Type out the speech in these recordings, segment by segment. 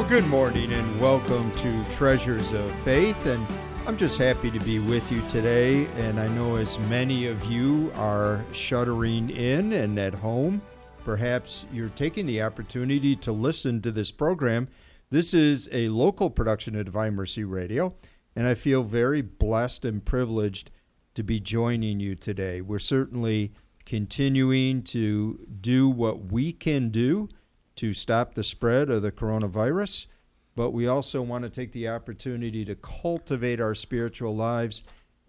Well, good morning and welcome to Treasures of Faith. And I'm just happy to be with you today. And I know as many of you are shuttering in and at home, perhaps you're taking the opportunity to listen to this program. This is a local production of Divine Mercy Radio, and I feel very blessed and privileged to be joining you today. We're certainly continuing to do what we can do to stop the spread of the coronavirus, but we also want to take the opportunity to cultivate our spiritual lives.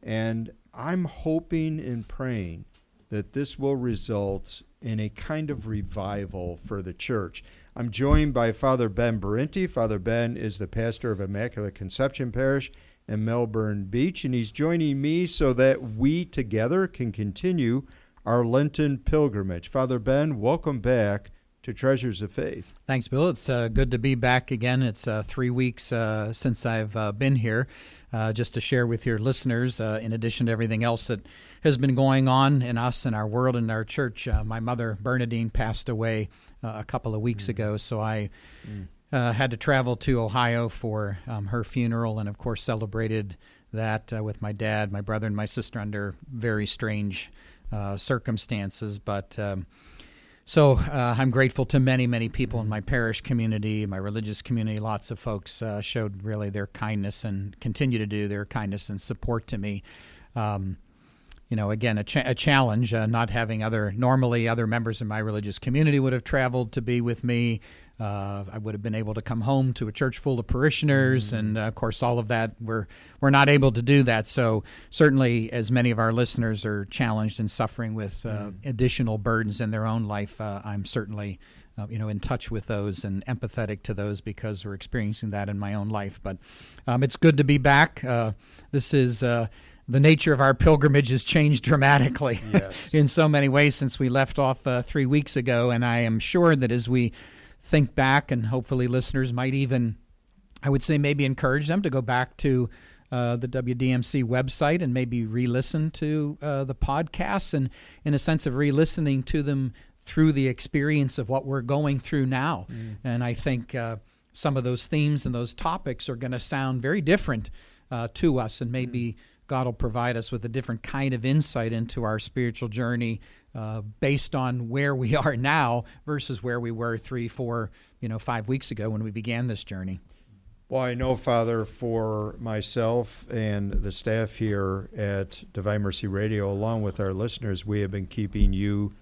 And I'm hoping and praying that this will result in a kind of revival for the church. I'm joined by Father Ben Berinti. Father Ben is the pastor of Immaculate Conception Parish in Melbourne Beach, and he's joining me so that we together can continue our Lenten pilgrimage. Father Ben, welcome back to Treasures of Faith. Thanks, Bill. It's uh, good to be back again. It's uh, three weeks uh, since I've uh, been here. Uh, just to share with your listeners, uh, in addition to everything else that has been going on in us and our world and our church, my mother, Bernadine, passed away a couple of weeks mm. ago. So I mm. had to travel to Ohio for um, her funeral and, of course, celebrated that with my dad, my brother, and my sister under very strange circumstances. But um, so uh, I'm grateful to many, many people in my parish community, my religious community. Lots of folks uh, showed really their kindness and continue to do their kindness and support to me. Um, you know, again, a, cha- a challenge. Uh, not having other normally other members of my religious community would have traveled to be with me. Uh, I would have been able to come home to a church full of parishioners, mm-hmm. and uh, of course, all of that we're we're not able to do that. So certainly, as many of our listeners are challenged and suffering with uh, mm-hmm. additional burdens in their own life, uh, I'm certainly. Uh, you know, in touch with those and empathetic to those because we're experiencing that in my own life. But um, it's good to be back. Uh, this is the nature of our pilgrimage has changed dramatically yes. in so many ways since we left off uh, three weeks ago. And I am sure that as we think back, and hopefully listeners might even, I would say, maybe encourage them to go back to uh, the WDMC website and maybe re listen to uh, the podcasts and, in a sense, of re listening to them through the experience of what we're going through now. Mm. And I think uh, some of those themes and those topics are going to sound very different uh, to us, and maybe mm. God will provide us with a different kind of insight into our spiritual journey uh, based on where we are now versus where we were three, four, you know, five weeks ago when we began this journey. Well, I know, Father, for myself and the staff here at Divine Mercy Radio, along with our listeners, we have been keeping you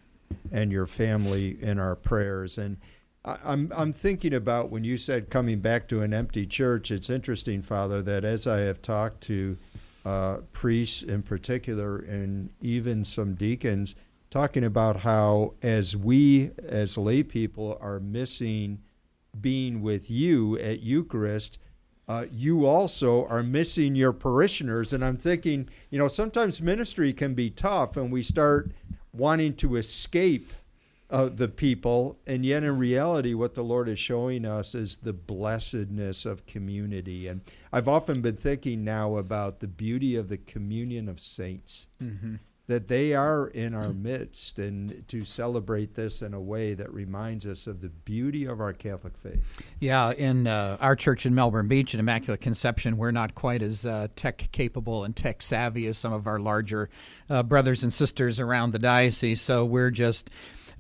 and your family in our prayers. And I'm I'm thinking about when you said coming back to an empty church. It's interesting, Father, that as I have talked to uh, priests in particular, and even some deacons, talking about how as we as lay people are missing being with you at Eucharist, uh, you also are missing your parishioners. And I'm thinking, you know, sometimes ministry can be tough, and we start wanting to escape uh, the people, and yet in reality, what the Lord is showing us is the blessedness of community. And I've often been thinking now about the beauty of the communion of saints. Mm-hmm that they are in our midst and to celebrate this in a way that reminds us of the beauty of our Catholic faith. Yeah, in uh, our church in Melbourne Beach in Immaculate Conception, we're not quite as uh, tech capable and tech savvy as some of our larger uh, brothers and sisters around the diocese. So we're just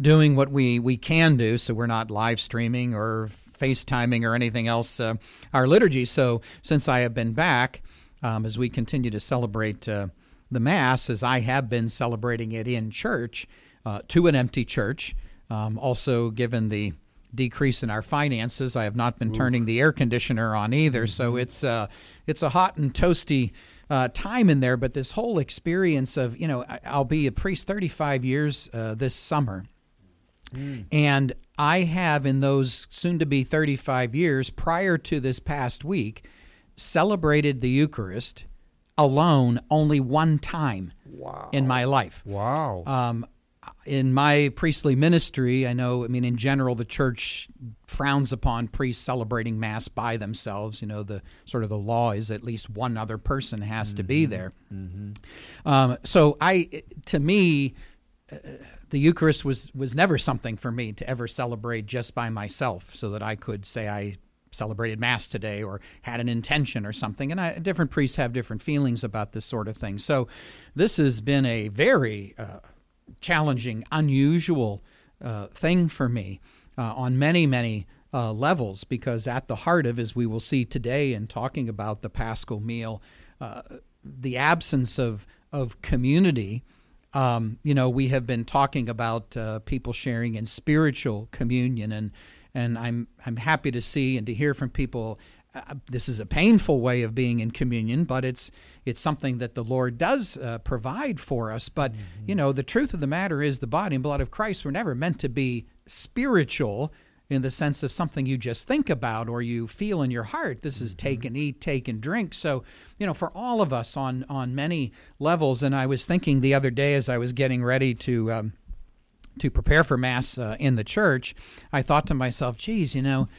doing what we, we can do. So we're not live streaming or FaceTiming or anything else, uh, our liturgy. So since I have been back, um, as we continue to celebrate uh, the Mass as I have been celebrating it in church uh, to an empty church. Um, also, given the decrease in our finances, I have not been Ooh. turning the air conditioner on either. Mm-hmm. So it's uh, it's a hot and toasty uh, time in there. But this whole experience of you know I'll be a priest 35 years uh, this summer, mm. and I have in those soon to be 35 years prior to this past week celebrated the Eucharist alone only one time wow. in my life. Wow. Um, in my priestly ministry, I know, I mean, in general, the church frowns upon priests celebrating Mass by themselves. You know, the sort of the law is at least one other person has mm-hmm. to be mm-hmm. there. Mm-hmm. Um, so, I, to me, uh, the Eucharist was was never something for me to ever celebrate just by myself, so that I could say I celebrated mass today or had an intention or something. And I, different priests have different feelings about this sort of thing. So this has been a very uh, challenging unusual uh, thing for me uh, on many many uh, levels because at the heart of as we will see today in talking about the paschal meal uh, the absence of of community um, you know, we have been talking about uh, people sharing in spiritual communion, and and I'm I'm happy to see and to hear from people. Uh, this is a painful way of being in communion, but it's it's something that the Lord does uh, provide for us. But mm-hmm. you know, the truth of the matter is, the body and blood of Christ were never meant to be spiritual in the sense of something you just think about or you feel in your heart. This is take and eat, take and drink. So, you know, for all of us on on many levels. And I was thinking the other day as I was getting ready to. Um, to prepare for mass uh, in the church, I thought to myself, geez, you know,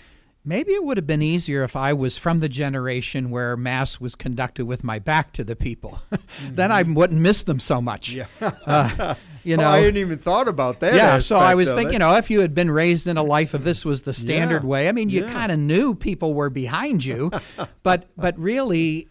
maybe it would have been easier if I was from the generation where Mass was conducted with my back to the people. Mm-hmm. then I wouldn't miss them so much. Yeah. uh, you know, oh, I hadn't even thought about that. Yeah, so I was thinking, you know, if you had been raised in a life of this was the standard yeah. way. I mean, you yeah. kind of knew people were behind you, but but really,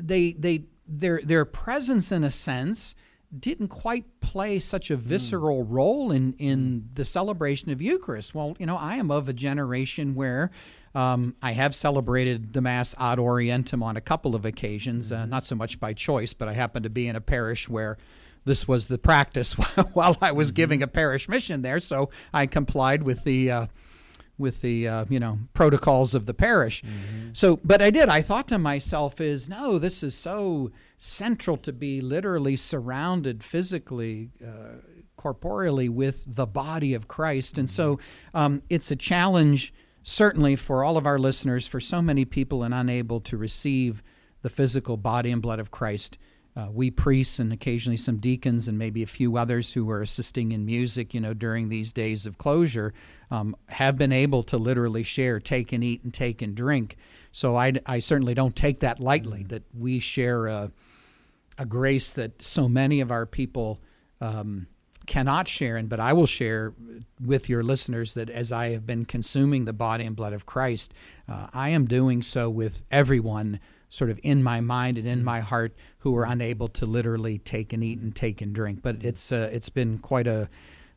they they their their presence in a sense didn't quite play such a visceral mm. role in in mm. the celebration of Eucharist. Well, you know, I am of a generation where. Um, I have celebrated the Mass ad orientem on a couple of occasions, mm-hmm. uh, not so much by choice, but I happen to be in a parish where this was the practice while I was mm-hmm. giving a parish mission there. So I complied with the uh, with the uh, you know protocols of the parish. Mm-hmm. So, but I did. I thought to myself, "Is no, this is so central to be literally surrounded physically." Uh, corporeally with the body of Christ. And so um, it's a challenge, certainly, for all of our listeners, for so many people and unable to receive the physical body and blood of Christ uh, we priests and occasionally some deacons and maybe a few others who are assisting in music, you know, during these days of closure, um, have been able to literally share, take and eat, and take and drink. So I, I certainly don't take that lightly. That we share a, a grace that so many of our people um, cannot share in, but I will share with your listeners that as I have been consuming the body and blood of Christ, uh, I am doing so with everyone sort of in my mind and in mm-hmm. my heart who are unable to literally take and eat and take and drink. But it's uh, it's been quite a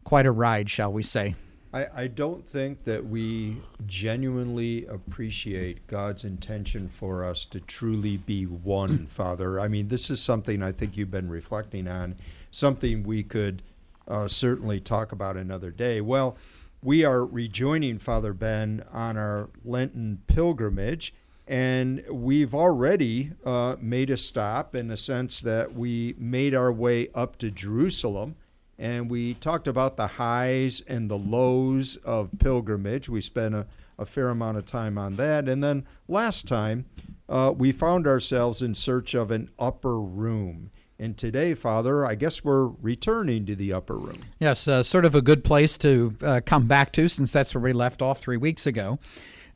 quite a ride, shall we say? I, I don't think that we genuinely appreciate God's intention for us to truly be one, Father. I mean, this is something I think you've been reflecting on, something we could uh, certainly talk about another day. Well, we are rejoining Father Ben on our Lenten pilgrimage and we've already uh, made a stop in the sense that we made our way up to Jerusalem. And we talked about the highs and the lows of pilgrimage. We spent a, a fair amount of time on that. And then last time, uh, we found ourselves in search of an upper room. And today, Father, I guess we're returning to the upper room. Yes, uh, sort of a good place to uh, come back to since that's where we left off three weeks ago.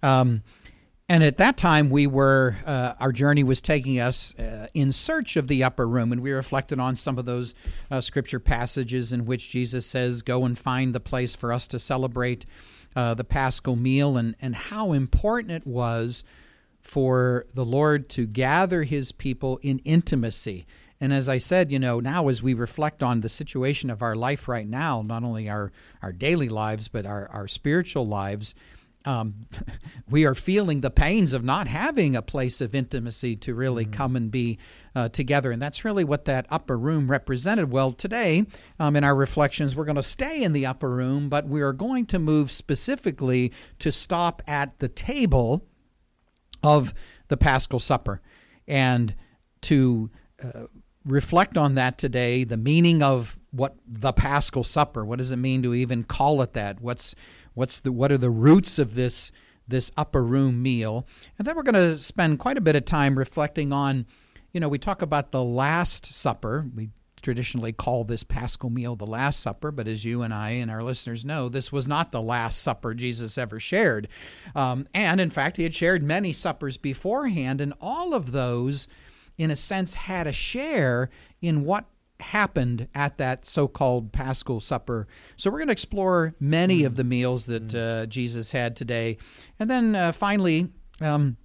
Um, and at that time, we were, uh, our journey was taking us uh, in search of the upper room. And we reflected on some of those uh, scripture passages in which Jesus says, Go and find the place for us to celebrate uh, the paschal meal, and, and how important it was for the Lord to gather his people in intimacy. And as I said, you know, now as we reflect on the situation of our life right now, not only our, our daily lives, but our, our spiritual lives, um, we are feeling the pains of not having a place of intimacy to really mm-hmm. come and be uh, together. And that's really what that upper room represented. Well, today, um, in our reflections, we're going to stay in the upper room, but we are going to move specifically to stop at the table of the Paschal Supper and to uh, reflect on that today the meaning of what the Paschal Supper, what does it mean to even call it that? What's What's the what are the roots of this this upper room meal? And then we're going to spend quite a bit of time reflecting on, you know, we talk about the Last Supper. We traditionally call this Paschal meal the Last Supper, but as you and I and our listeners know, this was not the last supper Jesus ever shared. Um, and in fact, he had shared many suppers beforehand, and all of those, in a sense, had a share in what happened at that so-called Paschal supper. So we're going to explore many of the meals that uh, Jesus had today, and then uh, finally um,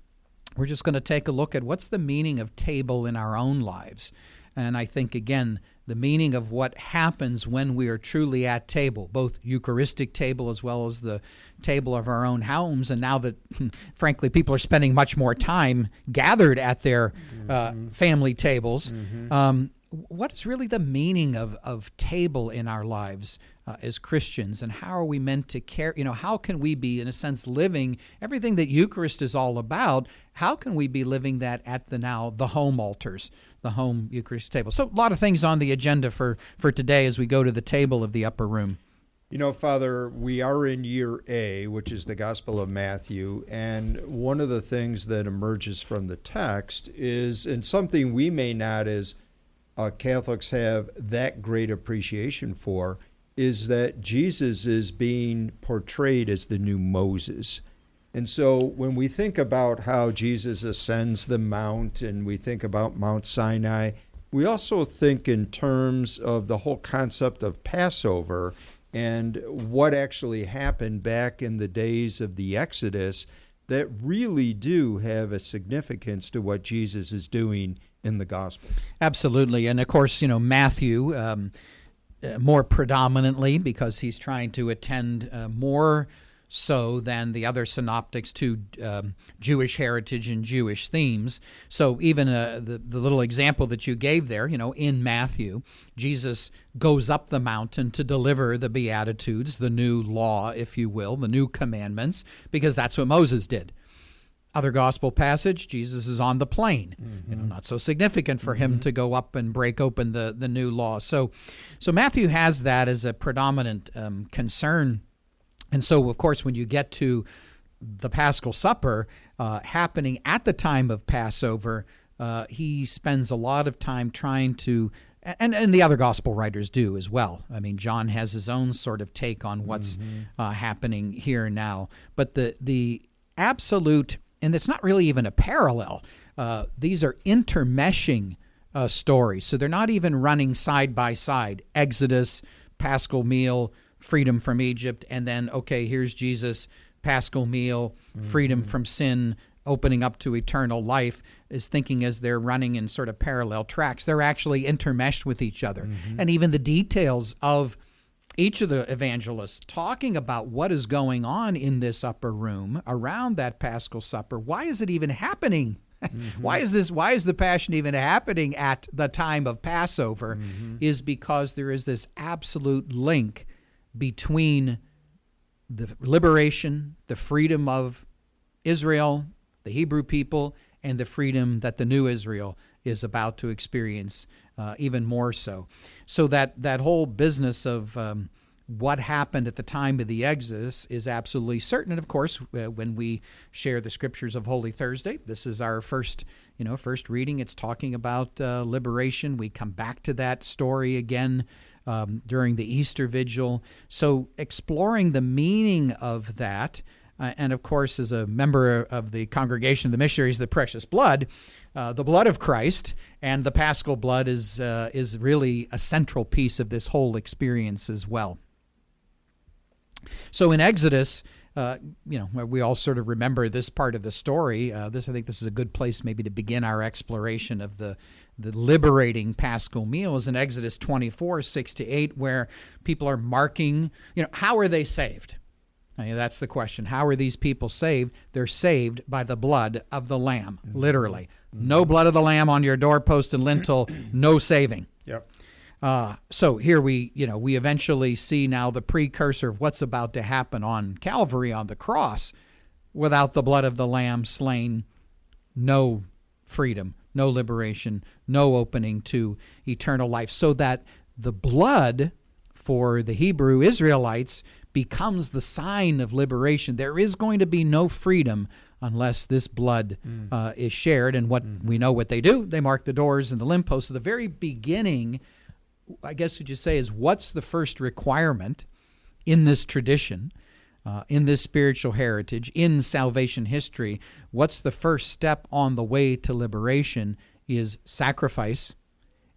we're just going to take a look at what's the meaning of table in our own lives. And I think, again, the meaning of what happens when we are truly at table, both Eucharistic table as well as the table of our own homes. And now that, frankly, people are spending much more time gathered at their uh, mm-hmm. family tables, mm-hmm. um, what is really the meaning of, of table in our lives uh, as Christians, and how are we meant to care? You know, how can we be, in a sense, living everything that Eucharist is all about? How can we be living that at the now the home altars, the home Eucharist table? So, a lot of things on the agenda for for today as we go to the table of the upper room. You know, Father, we are in year A, which is the Gospel of Matthew, and one of the things that emerges from the text is, and something we may not as uh, Catholics have that great appreciation for is that Jesus is being portrayed as the new Moses. And so when we think about how Jesus ascends the mount and we think about Mount Sinai, we also think in terms of the whole concept of Passover and what actually happened back in the days of the Exodus that really do have a significance to what Jesus is doing in the gospel. Absolutely. And of course, you know, Matthew, um, uh, more predominantly because he's trying to attend uh, more so than the other synoptics to um, Jewish heritage and Jewish themes. So even uh, the, the little example that you gave there, you know, in Matthew, Jesus goes up the mountain to deliver the Beatitudes, the new law, if you will, the new commandments, because that's what Moses did. Other gospel passage, Jesus is on the plain. Mm-hmm. You know, not so significant for mm-hmm. him to go up and break open the, the new law. So, so Matthew has that as a predominant um, concern. And so, of course, when you get to the Paschal Supper uh, happening at the time of Passover, uh, he spends a lot of time trying to and and the other gospel writers do as well. I mean, John has his own sort of take on what's mm-hmm. uh, happening here now. But the the absolute and it's not really even a parallel. Uh, these are intermeshing uh, stories, so they're not even running side by side. Exodus, Paschal meal, freedom from Egypt, and then okay, here's Jesus, Paschal meal, freedom mm-hmm. from sin, opening up to eternal life is thinking as they're running in sort of parallel tracks. They're actually intermeshed with each other. Mm-hmm. And even the details of each of the evangelists talking about what is going on in this upper room around that paschal supper. Why is it even happening? Mm-hmm. why is this why is the passion even happening at the time of Passover mm-hmm. is because there is this absolute link between the liberation, the freedom of Israel, the Hebrew people, and the freedom that the new Israel is about to experience uh, even more so. So that that whole business of um, what happened at the time of the Exodus is absolutely certain. And of course, uh, when we share the scriptures of Holy Thursday, this is our first, you know, first reading. It's talking about uh, liberation. We come back to that story again um, during the Easter Vigil. So exploring the meaning of that. Uh, and of course, as a member of the congregation of the missionaries of the precious blood, uh, the blood of Christ and the paschal blood is, uh, is really a central piece of this whole experience as well. So in Exodus, uh, you know, we all sort of remember this part of the story. Uh, this, I think, this is a good place maybe to begin our exploration of the the liberating Paschal meal. Is in Exodus twenty four six to eight, where people are marking. You know, how are they saved? I mean, that's the question. How are these people saved? They're saved by the blood of the Lamb, mm-hmm. literally. Mm-hmm. No blood of the Lamb on your doorpost and lintel, no saving. Yep. Uh, so here we, you know, we eventually see now the precursor of what's about to happen on Calvary on the cross. Without the blood of the Lamb slain, no freedom, no liberation, no opening to eternal life. So that the blood for the Hebrew Israelites becomes the sign of liberation. There is going to be no freedom unless this blood mm. uh, is shared. And what mm-hmm. we know what they do, they mark the doors and the limb posts. So the very beginning, I guess would you say is what's the first requirement in this tradition, uh, in this spiritual heritage, in salvation history? What's the first step on the way to liberation is sacrifice,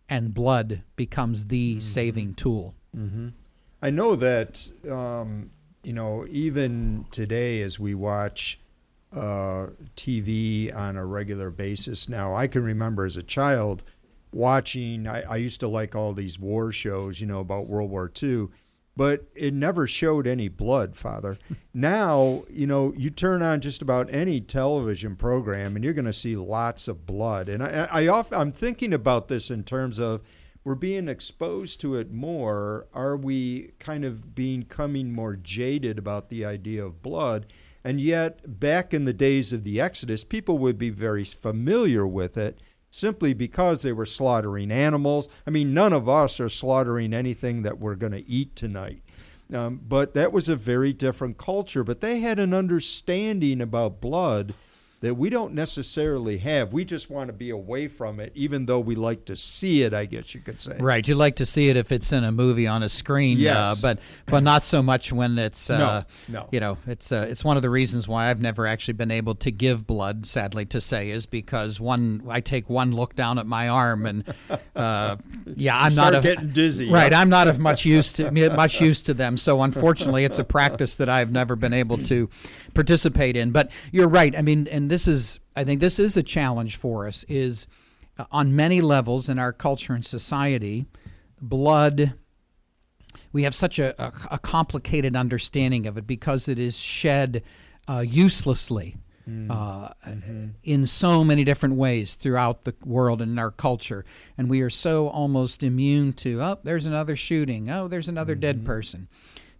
and blood becomes the mm-hmm. saving tool. Mm-hmm. I know that um, you know even today as we watch uh, TV on a regular basis now. I can remember as a child watching, I, I used to like all these war shows, you know, about World War II, but it never showed any blood, Father. now, you know, you turn on just about any television program and you're going to see lots of blood. And I, I often, I'm thinking about this in terms of, we're being exposed to it more. Are we kind of becoming more jaded about the idea of blood? And yet, back in the days of the Exodus, people would be very familiar with it simply because they were slaughtering animals. I mean, none of us are slaughtering anything that we're going to eat tonight. Um, but that was a very different culture. But they had an understanding about blood that we don't necessarily have. We just want to be away from it, even though we like to see it. I guess you could say. Right. You like to see it if it's in a movie on a screen. Uh, Yes. Uh, but but not so much when it's. Uh, No, no. You know, it's uh, it's one of the reasons why I've never actually been able to give blood. Sadly to say, is because one I take one look down at my arm and uh, yeah, I'm Start not a, getting dizzy. Right. huh? I'm not of much use to much use to them. So unfortunately, it's a practice that I've never been able to participate in. But you're right. I mean, and this is I think this is a challenge for us. Is uh, on many levels in our culture and society, blood. We have such a, a, a complicated understanding of it because it is shed uh, uselessly. Uh, in so many different ways throughout the world and in our culture. And we are so almost immune to, oh, there's another shooting. Oh, there's another dead person.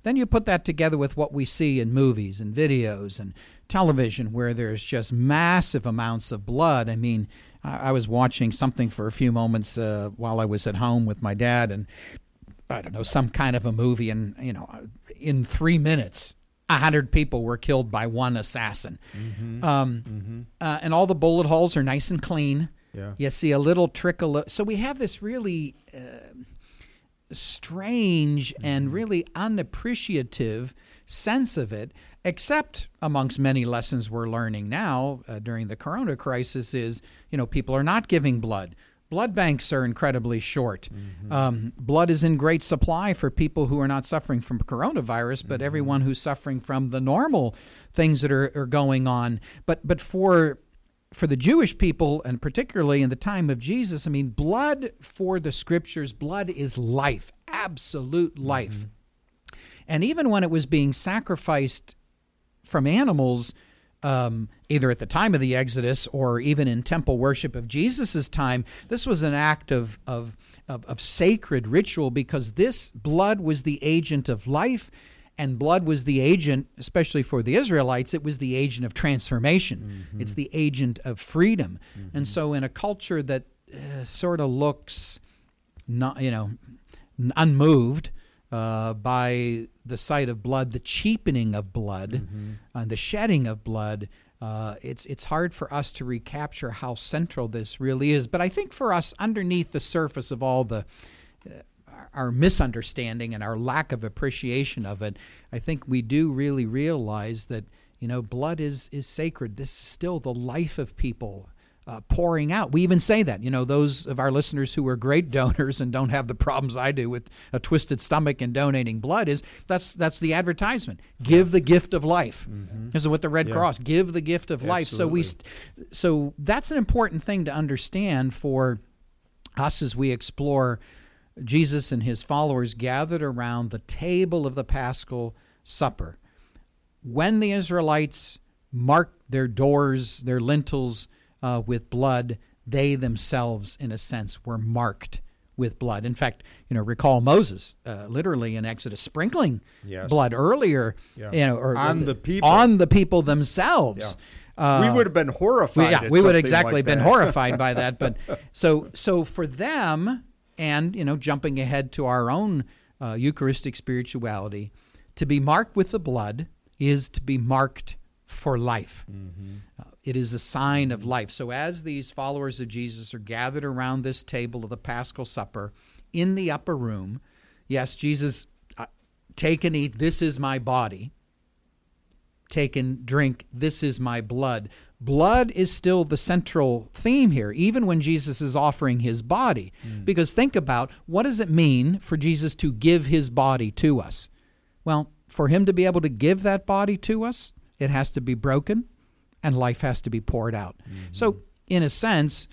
Then you put that together with what we see in movies and videos and television, where there's just massive amounts of blood. I mean, I, I was watching something for a few moments uh, while I was at home with my dad, and I don't know, some kind of a movie, and, you know, in three minutes, a hundred people were killed by one assassin. Um, Uh, and all the bullet holes are nice and clean. Yeah. You see a little trickle. Of, so we have this really uh, strange and really unappreciative sense of it, except amongst many lessons we're learning now uh, during the corona crisis is, you know, people are not giving blood. Blood banks are incredibly short. Um, blood is in great supply for people who are not suffering from coronavirus, but everyone who's suffering from the normal things that are, are going on. But but for for the Jewish people, and particularly in the time of Jesus, I mean, blood for the scriptures, blood is life, absolute life. And even when it was being sacrificed from animals, um, either at the time of the Exodus or even in temple worship of Jesus' time, this was an act of, of, of, of sacred ritual because this blood was the agent of life. And blood was the agent, especially for the Israelites, it was the agent of transformation. It's the agent of freedom. And so, in a culture that uh, sort of looks not, you know, unmoved uh, by the sight of blood, the cheapening of blood, and the shedding of blood. Uh, it's it's hard for us to recapture how central this really is. But I think for us, underneath the surface of all the our misunderstanding and our lack of appreciation of it, I think we do really realize that you know blood is is sacred. This is still the life of people uh, pouring out. We even say that. You know, those of our listeners who are great donors and don't have the problems I do with a twisted stomach and donating blood is that's that's the advertisement. Give the gift of life. This is what the Red Cross give the gift of life. So we, so that's an important thing to understand for us as we explore Jesus and his followers gathered around the table of the Paschal Supper. When the Israelites marked their doors, their lintels uh, with blood, they themselves, in a sense, were marked with blood. In fact, you know, recall Moses, uh, literally in Exodus, sprinkling Yes. blood earlier, Yeah. you know, or On the people. on the people themselves. Uh, we would have been horrified. we, yeah, we would exactly like been horrified by that. But so so for them, and you know, jumping ahead to our own uh, Eucharistic spirituality, to be marked with the blood is to be marked for life. Uh, it is a sign of life. So as these followers of Jesus are gathered around this table of the Paschal Supper in the upper room, yes, Jesus, uh, take and eat. This is my body take and drink, this is my blood. Blood is still the central theme here, even when Jesus is offering his body. Mm. Because think about what does it mean for Jesus to give his body to us? Well, for him to be able to give that body to us, it has to be broken and life has to be poured out. Mm-hmm. So, in a sense,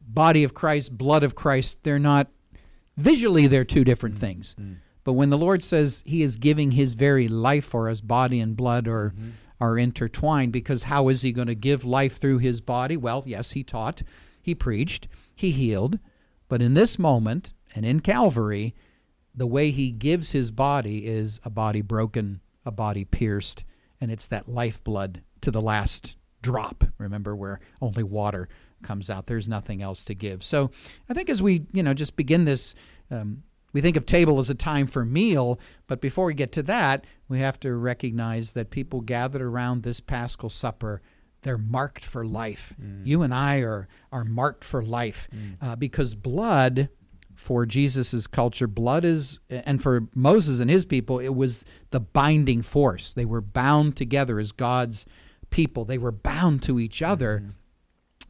body of Christ, blood of Christ, they're not visually they're two different mm-hmm. things. Mm. But when the Lord says he is giving his very life for us, body and blood are are intertwined because how is he going to give life through his body? Well, yes, he taught, he preached, he healed, but in this moment and in Calvary, the way he gives his body is a body broken, a body pierced, and it's that lifeblood to the last drop. Remember where only water comes out. There's nothing else to give. So I think as we, you know, just begin this um, we think of table as a time for meal, but before we get to that, we have to recognize that people gathered around this Paschal Supper, they're marked for life. You and I are are marked for life uh, because blood for Jesus's culture, blood is, and for Moses and his people, it was the binding force. They were bound together as God's people. They were bound to each other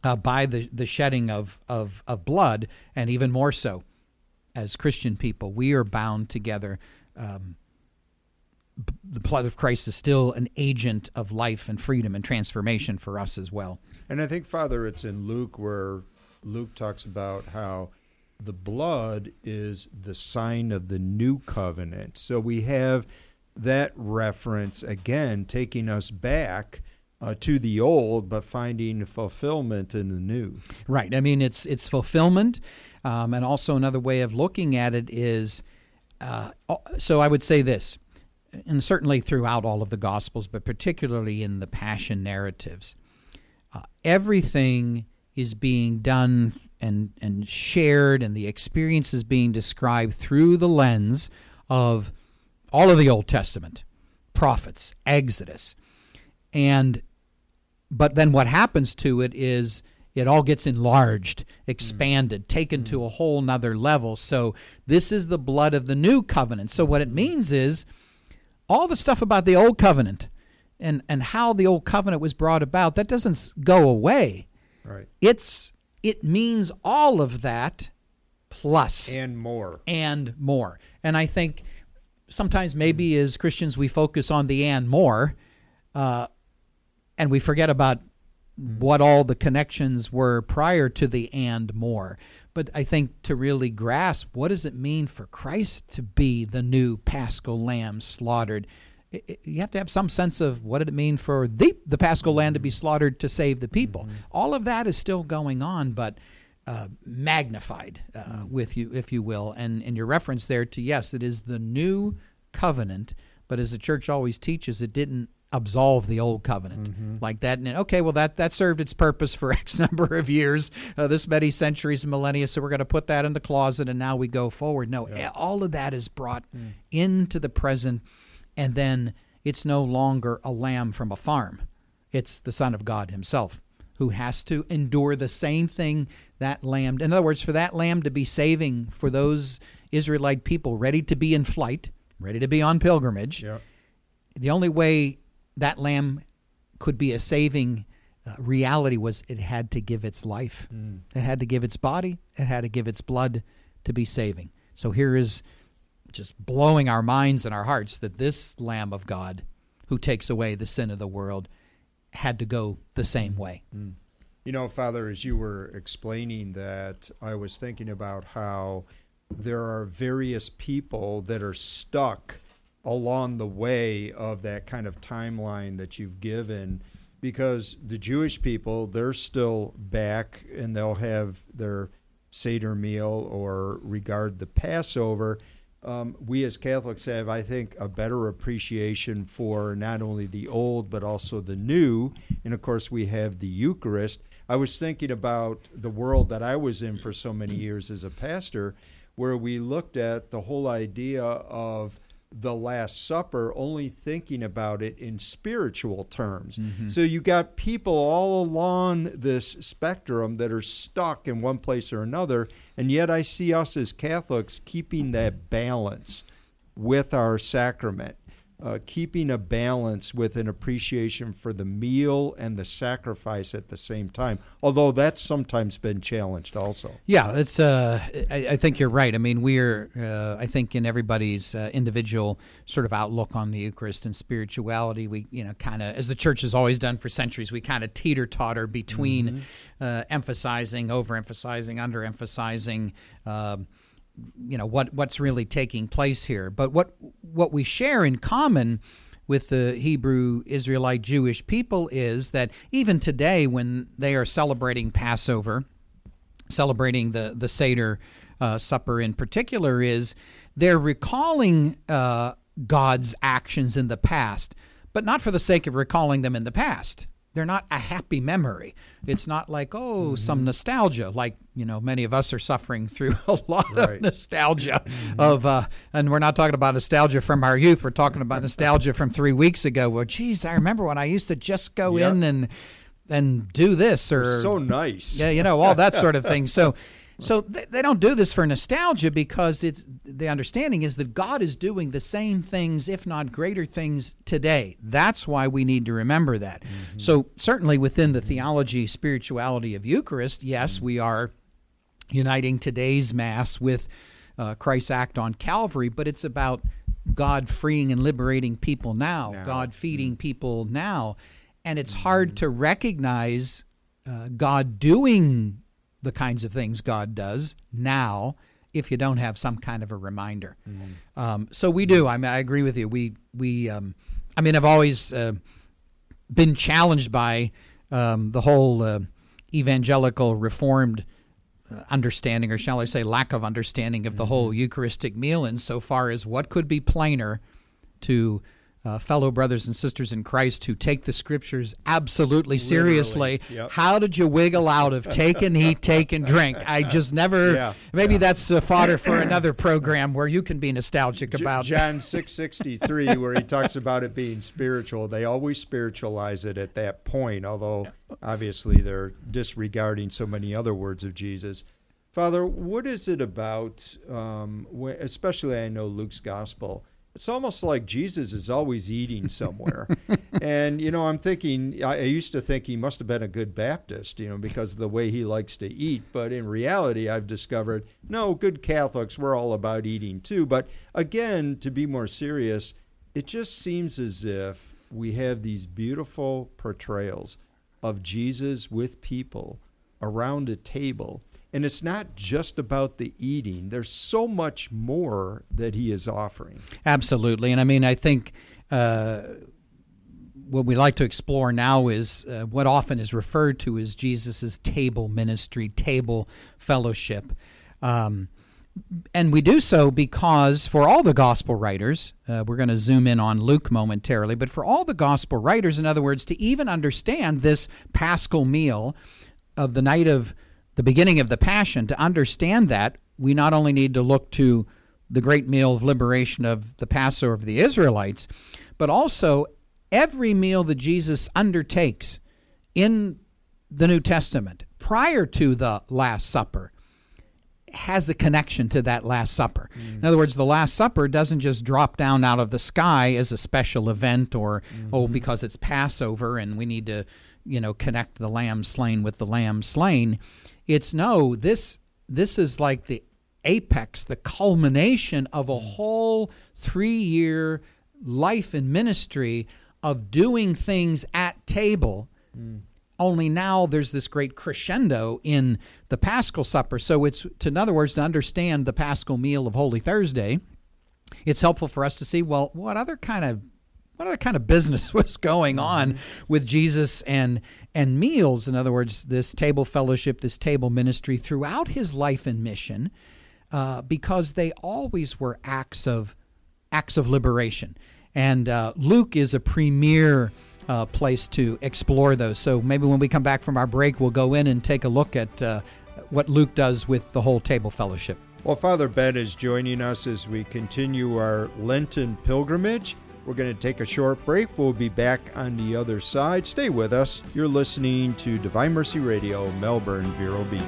uh, by the, the shedding of, of, of blood, and even more so as Christian people. We are bound together. Um, b- the blood of Christ is still an agent of life and freedom and transformation for us as well. And I think, Father, it's in Luke where Luke talks about how the blood is the sign of the new covenant. So we have that reference again, taking us back uh, to the old, but finding fulfillment in the new. Right. I mean, it's it's fulfillment, um, and also another way of looking at it is. Uh, so I would say this, and certainly throughout all of the Gospels, but particularly in the Passion narratives, uh, everything is being done and and shared, and the experience is being described through the lens of all of the Old Testament, prophets, Exodus, and but then what happens to it is it all gets enlarged, mm. expanded, taken to mm. a whole nother level. So this is the blood of the new covenant. So what it mm. means is all the stuff about the old covenant and, and how the old covenant was brought about, that doesn't go away. Right. It's it means all of that plus And more. and more. And I think sometimes maybe as Christians we focus on the and more, uh, and we forget about what all the connections were prior to the and more. But I think to really grasp what does it mean for Christ to be the new Paschal Lamb slaughtered, you have to have some sense of what did it mean for the the Paschal Lamb to be slaughtered to save the people. All of that is still going on, but uh, magnified uh, with you, if you will, and and your reference there to yes, it is the new covenant. But as the church always teaches, it didn't absolve the old covenant like that. And okay, well that that served its purpose for X number of years, uh, this many centuries and millennia. So we're going to put that in the closet, and now we go forward. No, all of that is brought into the present, and then it's no longer a lamb from a farm. It's the Son of God Himself who has to endure the same thing that lamb. In other words, for that lamb to be saving for those Israelite people ready to be in flight, ready to be on pilgrimage, Yeah. the only way that lamb could be a saving uh, reality was it had to give its life. It had to give its body. It had to give its blood to be saving. So here is just blowing our minds and our hearts that this Lamb of God, who takes away the sin of the world, had to go the same way. You know, Father, as you were explaining that, I was thinking about how there are various people that are stuck along the way of that kind of timeline that you've given because the Jewish people, they're still back and they'll have their Seder meal or regard the Passover. Um, we as Catholics have, I think, a better appreciation for not only the old but also the new. And of course, we have the Eucharist. I was thinking about the world that I was in for so many years as a pastor, where we looked at the whole idea of the Last Supper, only thinking about it in spiritual terms. Mm-hmm. So you got people all along this spectrum that are stuck in one place or another, and yet I see us as Catholics keeping that balance with our sacrament. Uh, keeping a balance with an appreciation for the meal and the sacrifice at the same time. Although that's sometimes been challenged also. Yeah, it's. Uh, I, I, think you're right. I mean, we're. Uh, I think in everybody's uh, individual sort of outlook on the Eucharist and spirituality, we you know kind of as the church has always done for centuries, we kind of teeter totter between mm-hmm. Uh, emphasizing, overemphasizing, underemphasizing. Um, you know what what's really taking place here. But what what we share in common with the Hebrew Israelite Jewish people is that even today, when they are celebrating Passover, celebrating the the Seder uh, supper in particular, is they're recalling uh, God's actions in the past, but not for the sake of recalling them in the past they're not a happy memory. It's not like oh mm-hmm. some nostalgia, like you know many of us are suffering through a lot right. of nostalgia mm-hmm. of, uh, and we're not talking about nostalgia from our youth. We're talking about nostalgia from three weeks ago. Well, geez, I remember when I used to just go yep. in and and do this or so nice. Yeah, you know all that sort of thing. So so they, they don't do this for nostalgia because it's the understanding is that God is doing the same things, if not greater things, today. That's why we need to remember that. Mm-hmm. So certainly within the theology, spirituality of Eucharist, yes, mm-hmm. we are uniting today's Mass with uh, Christ's act on Calvary, but it's about God freeing and liberating people now, now. God feeding mm-hmm. people now. And it's hard mm-hmm. to recognize uh, God doing the kinds of things God does now if you don't have some kind of a reminder. Mm-hmm. Um, so we do. I mean, I agree with you. We we. Um, I mean, I've always uh, been challenged by um, the whole uh, evangelical reformed uh, understanding, or shall I say, lack of understanding of the mm-hmm. whole Eucharistic meal, insofar as what could be plainer to uh, fellow brothers and sisters in Christ who take the scriptures absolutely seriously. Yep. How did you wiggle out of take and eat, take and drink? I just never. Yeah. Maybe yeah. that's uh, fodder for another program where you can be nostalgic about. John six sixty three, where he talks about it being spiritual. They always spiritualize it at that point, although obviously they're disregarding so many other words of Jesus. Father, what is it about, um, especially I know Luke's gospel? It's almost like Jesus is always eating somewhere. and, you know, I'm thinking, I, I, used to think he must have been a good Baptist, you know, because of the way he likes to eat. But in reality, I've discovered, no, good Catholics, we're all about eating too. But again, to be more serious, it just seems as if we have these beautiful portrayals of Jesus with people around a table and it's not just about the eating, there's so much more that he is offering. Absolutely. And I mean, I think. Uh, what we like to explore now is uh, what often is referred to as Jesus' table ministry, table fellowship. Um, and we do so because for all the gospel writers, uh, we're going to zoom in on Luke momentarily, but for all the gospel writers, in other words, to even understand this paschal meal of the night of the beginning of the Passion, to understand that, we not only need to look to the great meal of liberation of the Passover of the Israelites, but also every meal that Jesus undertakes in the New Testament prior to the Last Supper has a connection to that Last Supper. Mm. In other words, the Last Supper doesn't just drop down out of the sky as a special event or, oh, mm-hmm. oh, because it's Passover and we need to, you know, connect the lamb slain with the lamb slain. It's no, this this is like the apex, the culmination of a whole three year life and ministry of doing things at table. Mm. Only now there's this great crescendo in the Paschal Supper. So it's, to, in other words, to understand the Paschal meal of Holy Thursday, it's helpful for us to see well, what other kind of what other kind of business was going on mm-hmm. with Jesus and and meals. In other words, this table fellowship, this table ministry throughout his life and mission, uh, because they always were acts of acts of liberation. And uh, Luke is a premier uh, place to explore those. So maybe when we come back from our break, we'll go in and take a look at uh, what Luke does with the whole table fellowship. Well, Father Ben is joining us as we continue our Lenten pilgrimage. We're going to take a short break. We'll be back on the other side. Stay with us. You're listening to Divine Mercy Radio, Melbourne, Vero Beach.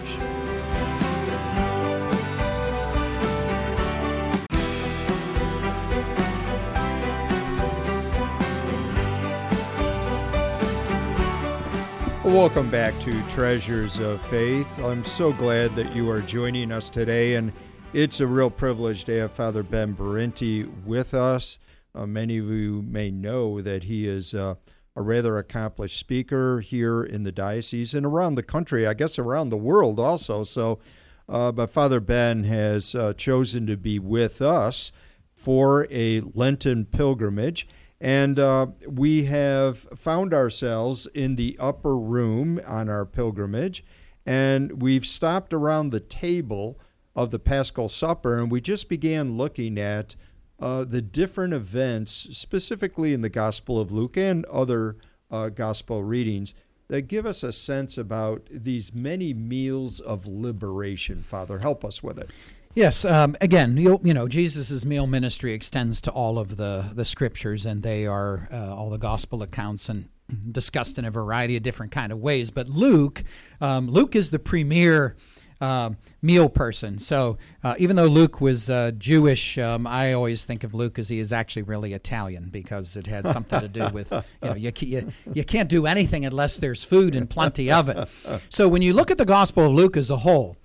Welcome back to Treasures of Faith. I'm so glad that you are joining us today, and it's a real privilege to have Father Ben Berinti with us. Uh, many of you may know that he is uh, a rather accomplished speaker here in the diocese and around the country, I guess around the world also. So, uh, but Father Ben has uh, chosen to be with us for a Lenten pilgrimage. And uh, we have found ourselves in the upper room on our pilgrimage, and we've stopped around the table of the Paschal Supper, and we just began looking at uh, the different events, specifically in the Gospel of Luke and other uh, Gospel readings, that give us a sense about these many meals of liberation. Father, help us with it. Yes. Um, again, you, you know, Jesus' meal ministry extends to all of the, the scriptures, and they are uh, all the gospel accounts and discussed in a variety of different kind of ways. But Luke, um, Luke is the premier uh, meal person. So uh, even though Luke was uh, Jewish, um, I always think of Luke as he is actually really Italian because it had something to do with you know you, you, you can't do anything unless there's food and plenty of it. So when you look at the Gospel of Luke as a whole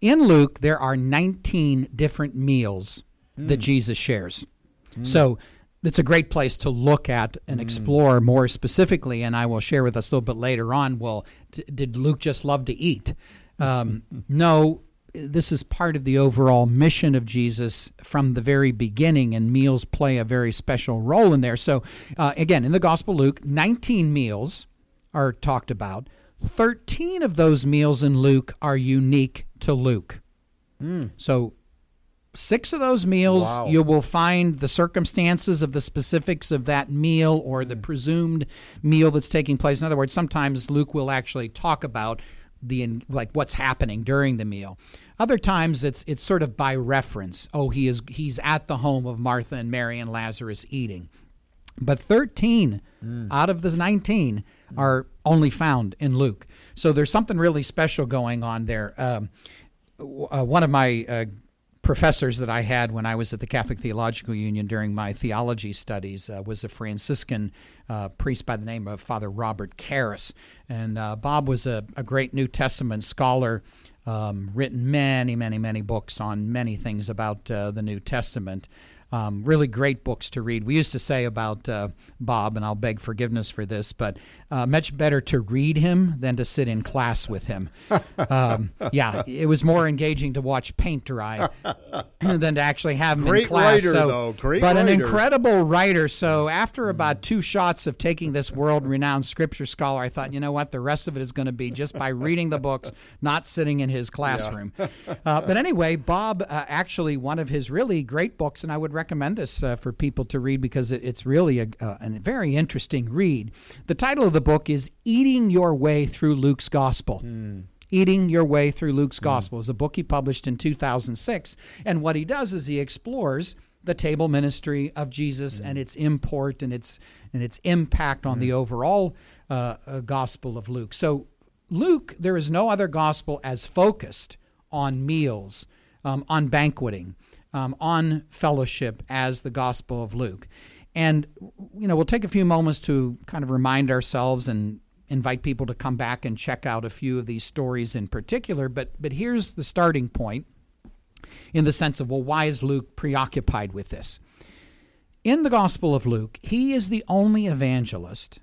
in Luke, there are 19 different meals mm. that Jesus shares. Mm. So it's a great place to look at and explore mm. more specifically. And I will share with us a little bit later on. Well, d- did Luke just love to eat? Um, no, this is part of the overall mission of Jesus from the very beginning, and meals play a very special role in there. So, uh, again, in the Gospel Luke, 19 meals are talked about. 13 of those meals in Luke are unique to Luke. Mm. So, six of those meals, wow. you will find the circumstances of the specifics of that meal or the hmm. presumed meal that's taking place. In other words, sometimes Luke will actually talk about the like what's happening during the meal. Other times it's it's sort of by reference. Oh, he is he's at the home of Martha and Mary and Lazarus eating. But 13 mm. out of the 19 are only found in Luke. So there's something really special going on there. Um, uh, one of my uh, professors that I had when I was at the Catholic Theological Union during my theology studies uh, was a Franciscan uh, priest by the name of Father Robert Karris. And uh, Bob was a, a, great New Testament scholar, um, written many, many, many books on many things about uh, the New Testament. Um, really great books to read. We used to say about uh, Bob, and I'll beg forgiveness for this, but uh, much better to read him than to sit in class with him. Um, yeah, it was more engaging to watch paint dry than to actually have him great in class. Writer, so, though. Great but writer. an incredible writer. So after about two shots of taking this world-renowned scripture scholar, I thought, you know what, the rest of it is going to be just by reading the books, not sitting in his classroom. Yeah. uh, but anyway, Bob uh, actually one of his really great books, and I would recommend this uh, for people to read because it, it's really a, a very interesting read. The title of the book is Eating Your Way Through Luke's Gospel. Mm. Eating Your Way Through Luke's mm. Gospel is a book he published in 2006. And what he does is he explores the table ministry of Jesus mm. and its import and its and its impact on the hmm. overall uh, uh, Gospel of Luke. So Luke, there is no other gospel as focused on meals, um, on banqueting, um, on fellowship as the Gospel of Luke. And, you know, we'll take a few moments to kind of remind ourselves and invite people to come back and check out a few of these stories in particular. But, but here's the starting point in the sense of, well, why is Luke preoccupied with this? In the Gospel of Luke, he is the only evangelist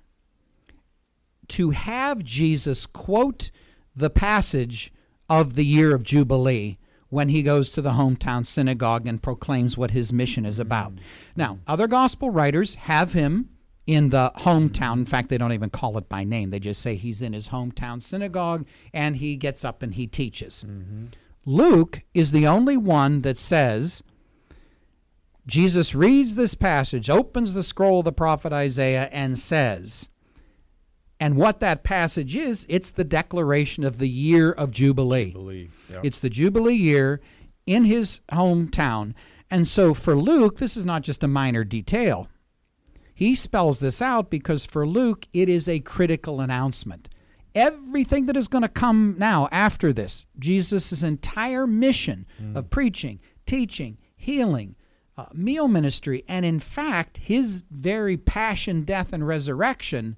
to have Jesus quote the passage of the year of Jubilee when he goes to the hometown synagogue and proclaims what his mission is about. Now, other gospel writers have him in the hometown. In fact, they don't even call it by name. They just say he's in his hometown synagogue and he gets up and he teaches. Mm-hmm. Luke is the only one that says Jesus reads this passage, opens the scroll of the prophet Isaiah, and says, and what that passage is, it's the declaration of the year of Jubilee. Jubilee. It's the Jubilee year in his hometown. And so for Luke, this is not just a minor detail. He spells this out because for Luke, it is a critical announcement. Everything that is going to come now after this, Jesus' entire mission mm. of preaching, teaching, healing, uh, meal ministry, and in fact, his very passion, death, and resurrection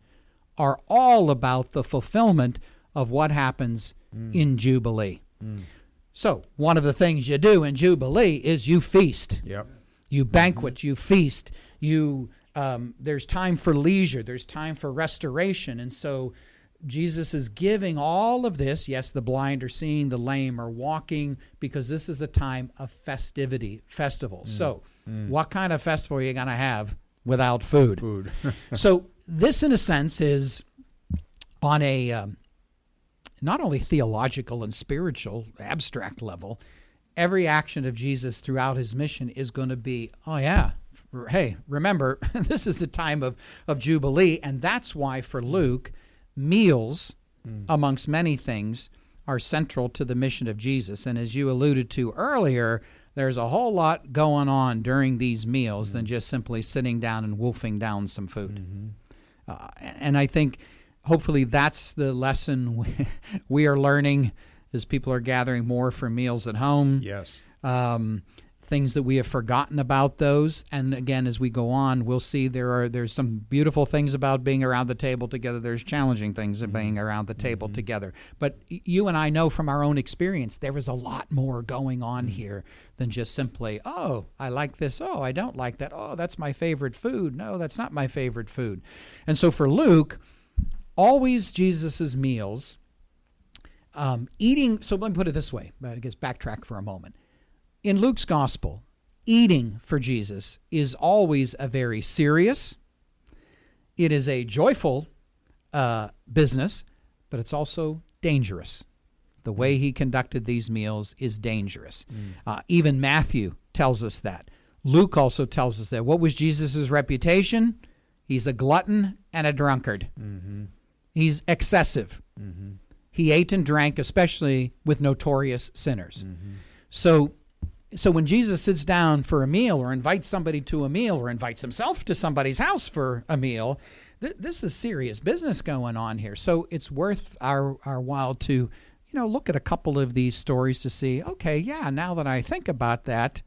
are all about the fulfillment of what happens Mm. in Jubilee. So, one of the things you do in Jubilee is you feast. Yep. You banquet, you feast, you um, there's time for leisure, there's time for restoration, and so Jesus is giving all of this. Yes, the blind are seeing, the lame are walking, because this is a time of festivity, festival. So, what kind of festival are you going to have without food? Food. so, this, in a sense, is on a um, not only theological and spiritual, abstract level, every action of Jesus throughout his mission is going to be, oh, yeah, hey, remember, this is the time of, of Jubilee. And that's why for Luke, meals, mm. amongst many things, are central to the mission of Jesus. And as you alluded to earlier, there's a whole lot going on during these meals than mm. just simply sitting down and wolfing down some food. Mm-hmm. Uh, and I think hopefully that's the lesson we- we are learning as people are gathering more for meals at home. yes. Um, things that we have forgotten about those, and again, as we go on, we'll see there are there's some beautiful things about being around the table together. There's challenging things of mm-hmm. being around the table mm-hmm. together. But you and I know from our own experience there is a lot more going on mm-hmm. here than just simply, oh, I like this. Oh, I don't like that. Oh, that's my favorite food. No, that's not my favorite food. And so for Luke, always Jesus's meals. Um, eating. So let me put it this way. I guess backtrack for a moment. In Luke's gospel, eating for Jesus is always a very serious. It is a joyful uh, business, but it's also dangerous. The way he conducted these meals is dangerous. Uh, even Matthew tells us that. Luke also tells us that. What was Jesus' reputation? He's a glutton and a drunkard. He's excessive. He ate and drank, especially with notorious sinners. So, so when Jesus sits down for a meal, or invites somebody to a meal, or invites himself to somebody's house for a meal, th- this is serious business going on here. So it's worth our our while to, you know, look at a couple of these stories to see. Okay, yeah, now that I think about that,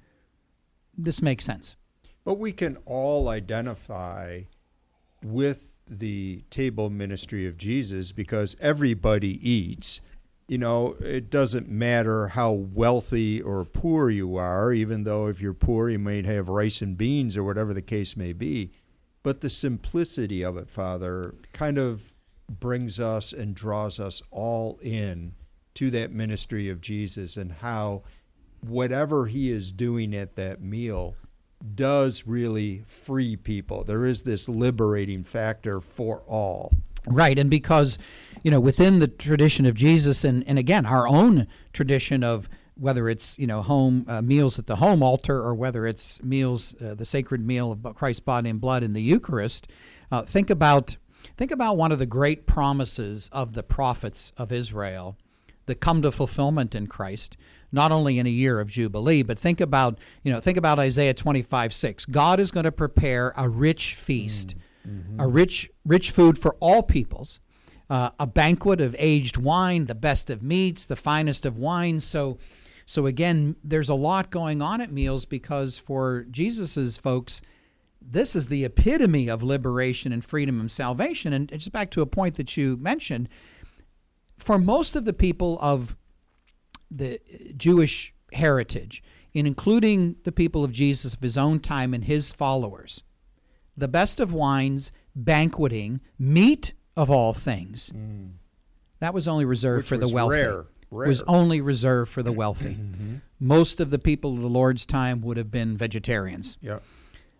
this makes sense. But we can all identify with the table ministry of Jesus because everybody eats. You know, it doesn't matter how wealthy or poor you are, even though if you're poor, you might have rice and beans or whatever the case may be. But the simplicity of it, Father, kind of brings us and draws us all in to that ministry of Jesus and how whatever he is doing at that meal does really free people. There is this liberating factor for all. Right, and because you know within the tradition of Jesus, and and again our own tradition of whether it's you know home uh, meals at the home altar or whether it's meals uh, the sacred meal of Christ's body and blood in the Eucharist, uh, think about think about one of the great promises of the prophets of Israel that come to fulfillment in Christ, not only in a year of Jubilee, but think about, you know, think about Isaiah 25, 6. God is going to prepare a rich feast, a rich, rich food for all peoples, uh, a banquet of aged wine, the best of meats, the finest of wines. So, so again, there's a lot going on at meals because for Jesus's folks, this is the epitome of liberation and freedom and salvation. And just back to a point that you mentioned, for most of the people of the Jewish heritage, in including the people of Jesus of his own time and his followers, the best of wines, banqueting, meat of all things, that was only reserved Which for the wealthy. rare, Was only reserved for the wealthy. Most of the people of the Lord's time would have been vegetarians. Yeah.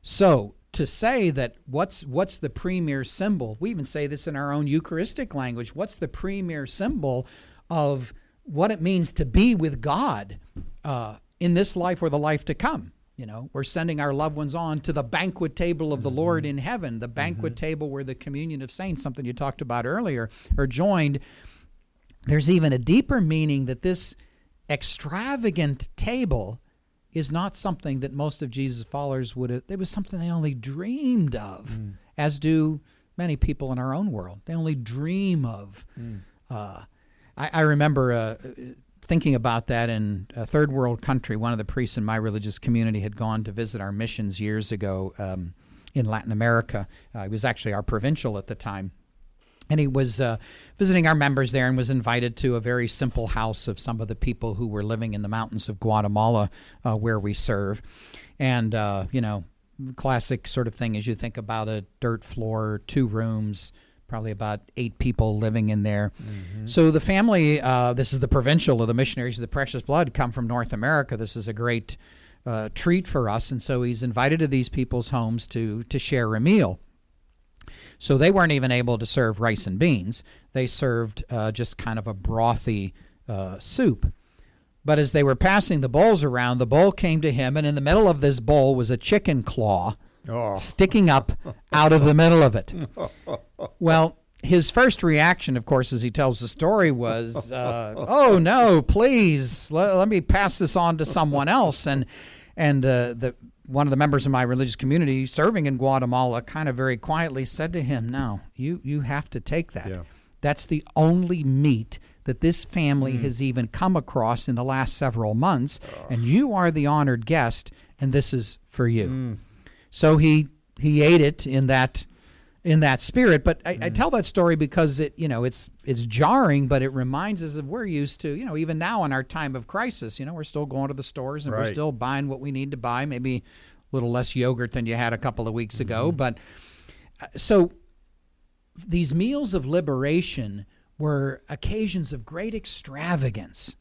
So to say that what's what's the premier symbol? We even say this in our own Eucharistic language. What's the premier symbol of what it means to be with God uh, in this life or the life to come? You know, we're sending our loved ones on to the banquet table of the Lord in heaven, the banquet table where the communion of saints, something you talked about earlier, are joined. There's even a deeper meaning that this extravagant table is not something that most of Jesus' followers would have. It was something they only dreamed of, as do many people in our own world. They only dream of. Uh, I, I remember uh, thinking about that in a third world country. One of the priests in my religious community had gone to visit our missions years ago um, in Latin America. Uh, he was actually our provincial at the time and he was uh, visiting our members there and was invited to a very simple house of some of the people who were living in the mountains of Guatemala uh, where we serve. And, uh, you know, classic sort of thing as you think about a dirt floor, two rooms, probably about eight people living in there. Mm-hmm. So the family, uh, this is the provincial of the missionaries of the precious blood, come from North America. This is a great uh, treat for us. And so he's invited to these people's homes to, to share a meal. So they weren't even able to serve rice and beans. They served uh, just kind of a brothy uh, soup. But as they were passing the bowls around, the bowl came to him, and in the middle of this bowl was a chicken claw oh. sticking up out of the middle of it. Well, his first reaction, of course, as he tells the story, was, uh, "Oh no, please let, let, me pass this on to someone else." And and uh, the one of the members of my religious community serving in Guatemala kind of very quietly said to him, "No, you you have to take that. Yeah. That's the only meat that this family mm. has even come across in the last several months, and you are the honored guest, and this is for you." Mm. So he he ate it in that in that spirit. But I, mm. I, tell that story because it, you know, it's it's jarring, but it reminds us of we're used to, you know, even now in our time of crisis, you know, we're still going to the stores and right. we're still buying what we need to buy. Maybe a little less yogurt than you had a couple of weeks mm-hmm. ago, but uh, so these meals of liberation were occasions of great extravagance,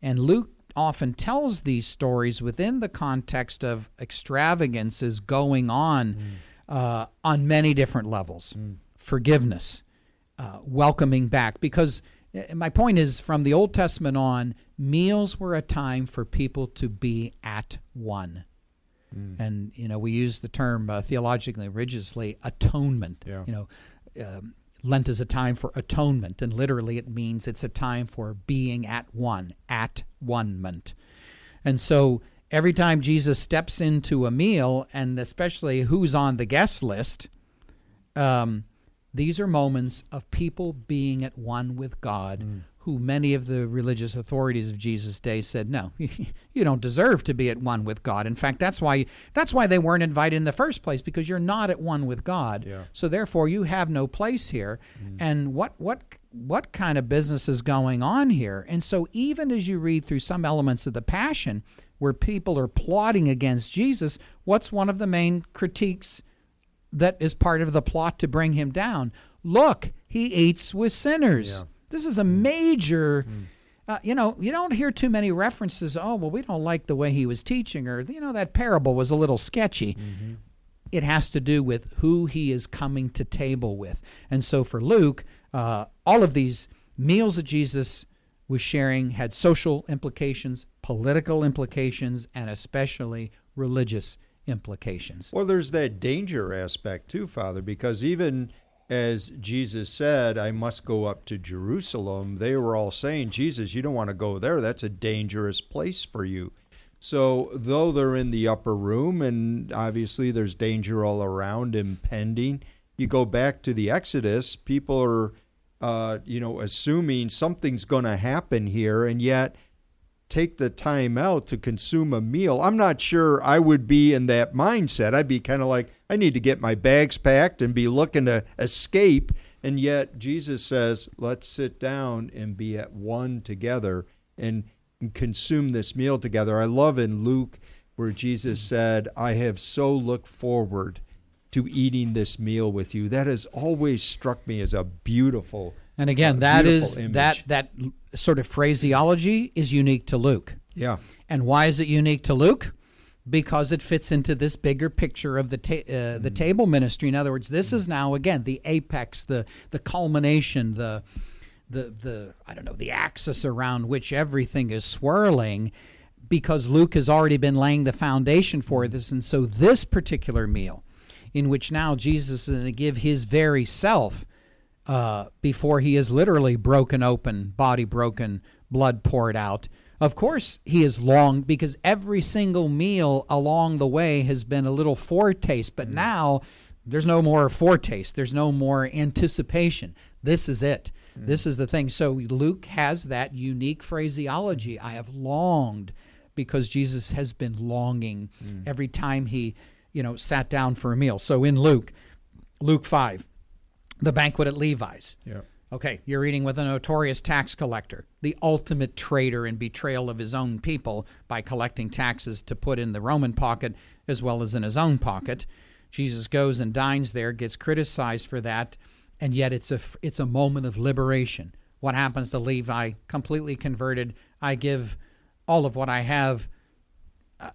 and Luke often tells these stories within the context of extravagances going on. Mm uh, on many different levels mm. forgiveness, uh, welcoming back. Because uh, my point is from the Old Testament on, meals were a time for people to be at one. Mm. And, you know, we use the term uh, theologically religiously atonement. Yeah. You know, um, Lent is a time for atonement, and literally it means it's a time for being at one, at one-ment. And so every time Jesus steps into a meal, and especially who's on the guest list, um, these are moments of people being at one with God, mm. who many of the religious authorities of Jesus' day said, "No, you don't deserve to be at one with God." In fact, that's why that's why they weren't invited in the first place because you're not at one with God. Yeah. So therefore, you have no place here. Mm. And what what what kind of business is going on here? And so, even as you read through some elements of the Passion where people are plotting against Jesus, what's one of the main critiques that is part of the plot to bring him down? Look, he eats with sinners. Yeah. This is a mm. major. Mm. Uh, you know, you don't hear too many references. Oh, well, we don't like the way he was teaching, or you know, that parable was a little sketchy. Mm-hmm. It has to do with who he is coming to table with, and so for Luke, uh, all of these meals that Jesus was sharing had social implications, political implications, and especially religious implications. Well, there's that danger aspect too, Father, because even as Jesus said, I must go up to Jerusalem, they were all saying, Jesus, you don't want to go there. That's a dangerous place for you. So, though they're in the upper room and obviously there's danger all around impending, you go back to the Exodus, people are uh, you know, assuming something's going to happen here, and yet take the time out to consume a meal. I'm not sure I would be in that mindset. I'd be kind of like, I need to get my bags packed and be looking to escape. And yet Jesus says, let's sit down and be at one together and, and consume this meal together. I love in Luke where Jesus said, I have so looked forward to eating this meal with you. That has always struck me as a beautiful and again that is image. that that sort of phraseology is unique to Luke. Yeah. And why is it unique to Luke? Because it fits into this bigger picture of the ta- uh, the mm. table ministry. In other words, this mm. is now again the apex, the the culmination, the the the I don't know the axis around which everything is swirling because Luke has already been laying the foundation for mm. this and so this particular meal in which now Jesus is going to give his very self uh, before he is literally broken open, body broken, blood poured out. Of course, he is long because every single meal along the way has been a little foretaste, but mm. now there's no more foretaste, there's no more anticipation. This is it. Mm. This is the thing. So Luke has that unique phraseology. I have longed because Jesus has been longing mm. every time he you know, sat down for a meal. So in Luke, Luke 5, the banquet at Levi's. Yeah. Okay, you're eating with a notorious tax collector, the ultimate traitor and betrayal of his own people by collecting taxes to put in the Roman pocket as well as in his own pocket. Jesus goes and dines there, gets criticized for that, and yet it's a it's a moment of liberation. What happens to Levi? Completely converted. I give all of what I have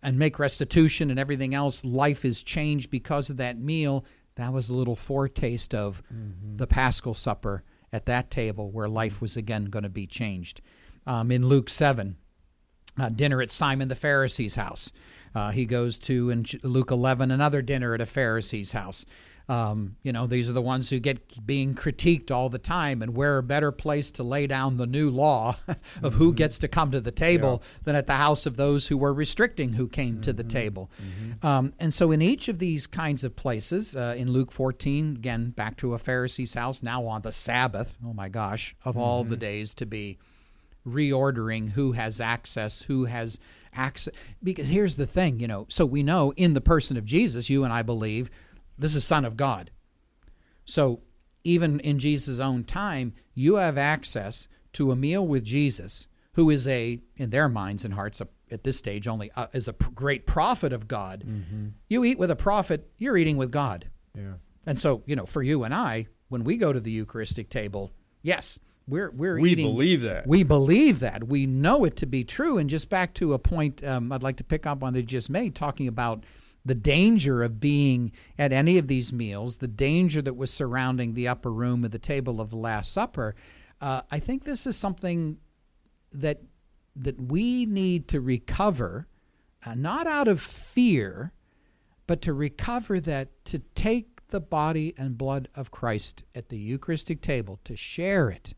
and make restitution and everything else. Life is changed because of that meal. That was a little foretaste of mm-hmm. the Paschal Supper at that table where life was again going to be changed. Um, in Luke 7, uh, dinner at Simon the Pharisee's house. Uh, he goes to, in Luke 11, another dinner at a Pharisee's house. Um, you know, these are the ones who get being critiqued all the time, and where a better place to lay down the new law of mm-hmm. who gets to come to the table yeah. than at the house of those who were restricting who came mm-hmm. to the mm-hmm. table. Mm-hmm. Um, and so, in each of these kinds of places, uh, in Luke 14, again, back to a Pharisee's house, now on the Sabbath, oh my gosh, of all the mm-hmm. days to be reordering who has access, who has access. Because here's the thing, you know, so we know in the person of Jesus, you and I believe this is Son of God. So even in Jesus' own time, you have access to a meal with Jesus, who is a, in their minds and hearts, a, at this stage only uh, is a great prophet of God. Mm-hmm. You eat with a prophet, you're eating with God. Yeah. And so, you know, for you and I, when we go to the Eucharistic table, yes, we're we're we eating. We believe that. We believe that. We know it to be true. And just back to a point um, I'd like to pick up on that you just made, talking about the danger of being at any of these meals, the danger that was surrounding the upper room at the table of the Last Supper, uh, I think this is something that that we need to recover, uh, not out of fear, but to recover that to take the body and blood of Christ at the Eucharistic table to share it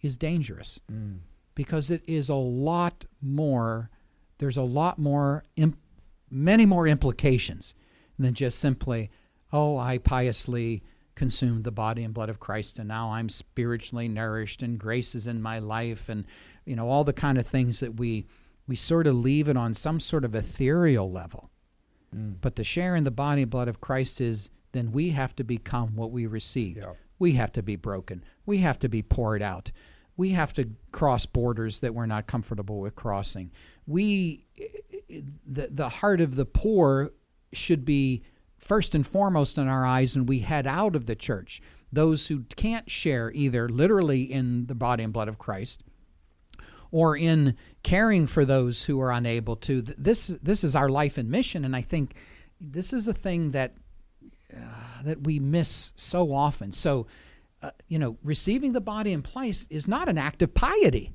is dangerous mm. because it is a lot more. There's a lot more imp- many more implications than just simply, oh, I piously consumed the body and blood of Christ and now I'm spiritually nourished and grace is in my life and you know all the kind of things that we we sort of leave it on some sort of ethereal level. Mm. But to share in the body and blood of Christ is then we have to become what we receive. Yeah. We have to be broken. We have to be poured out. We have to cross borders that we're not comfortable with crossing. We the, the heart of the poor should be first and foremost in our eyes when we head out of the church. Those who can't share either literally in the body and blood of Christ or in caring for those who are unable to. This, this is our life and mission, and I think this is a thing that, uh, that we miss so often. So, uh, you know, receiving the body in place is not an act of piety.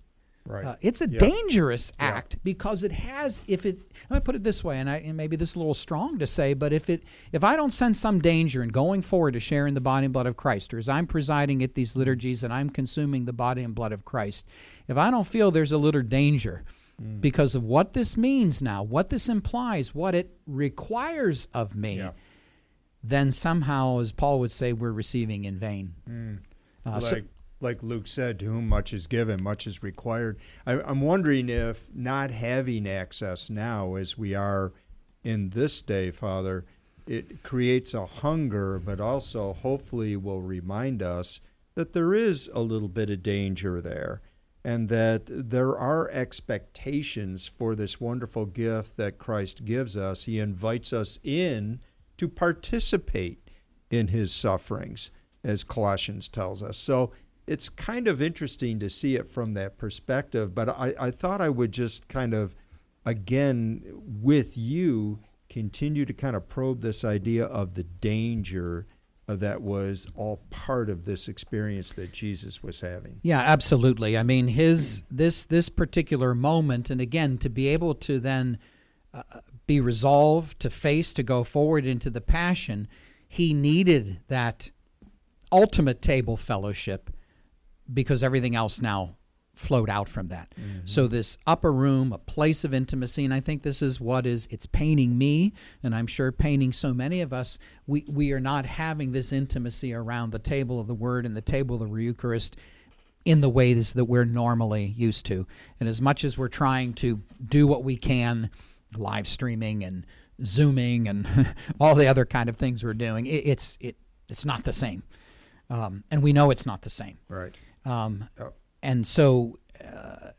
Right. Uh, it's a yep. dangerous act yep. because it has. If it, let me put it this way, and, I, and maybe this is a little strong to say, but if it, if I don't sense some danger in going forward to sharing the body and blood of Christ, or as I'm presiding at these liturgies and I'm consuming the body and blood of Christ, if I don't feel there's a little danger mm. because of what this means now, what this implies, what it requires of me, then somehow, as Paul would say, we're receiving in vain. Mm. Uh, like, so, like Luke said, to whom much is given, much is required. I, am wondering if not having access now, as we are in this day, Father, it creates a hunger, but also hopefully will remind us that there is a little bit of danger there and that there are expectations for this wonderful gift that Christ gives us. He invites us in to participate in his sufferings, as Colossians tells us. So it's kind of interesting to see it from that perspective. But I, I thought I would just kind of, again, with you, continue to kind of probe this idea of the danger that was all part of this experience that Jesus was having. Yeah, absolutely. I mean, his this this particular moment, and again, to be able to then uh, be resolved to face to go forward into the passion, he needed that ultimate table fellowship because everything else now flowed out from that. Mm-hmm. So this upper room, a place of intimacy, and I think this is what is it's painting me, and I'm sure painting so many of us. We we are not having this intimacy around the table of the Word and the table of the Eucharist in the ways that we're normally used to. And as much as we're trying to do what we can, live streaming and zooming and all the other kind of things we're doing, it, it's it it's not the same. Um, and we know it's not the same. Right. Um. And so uh,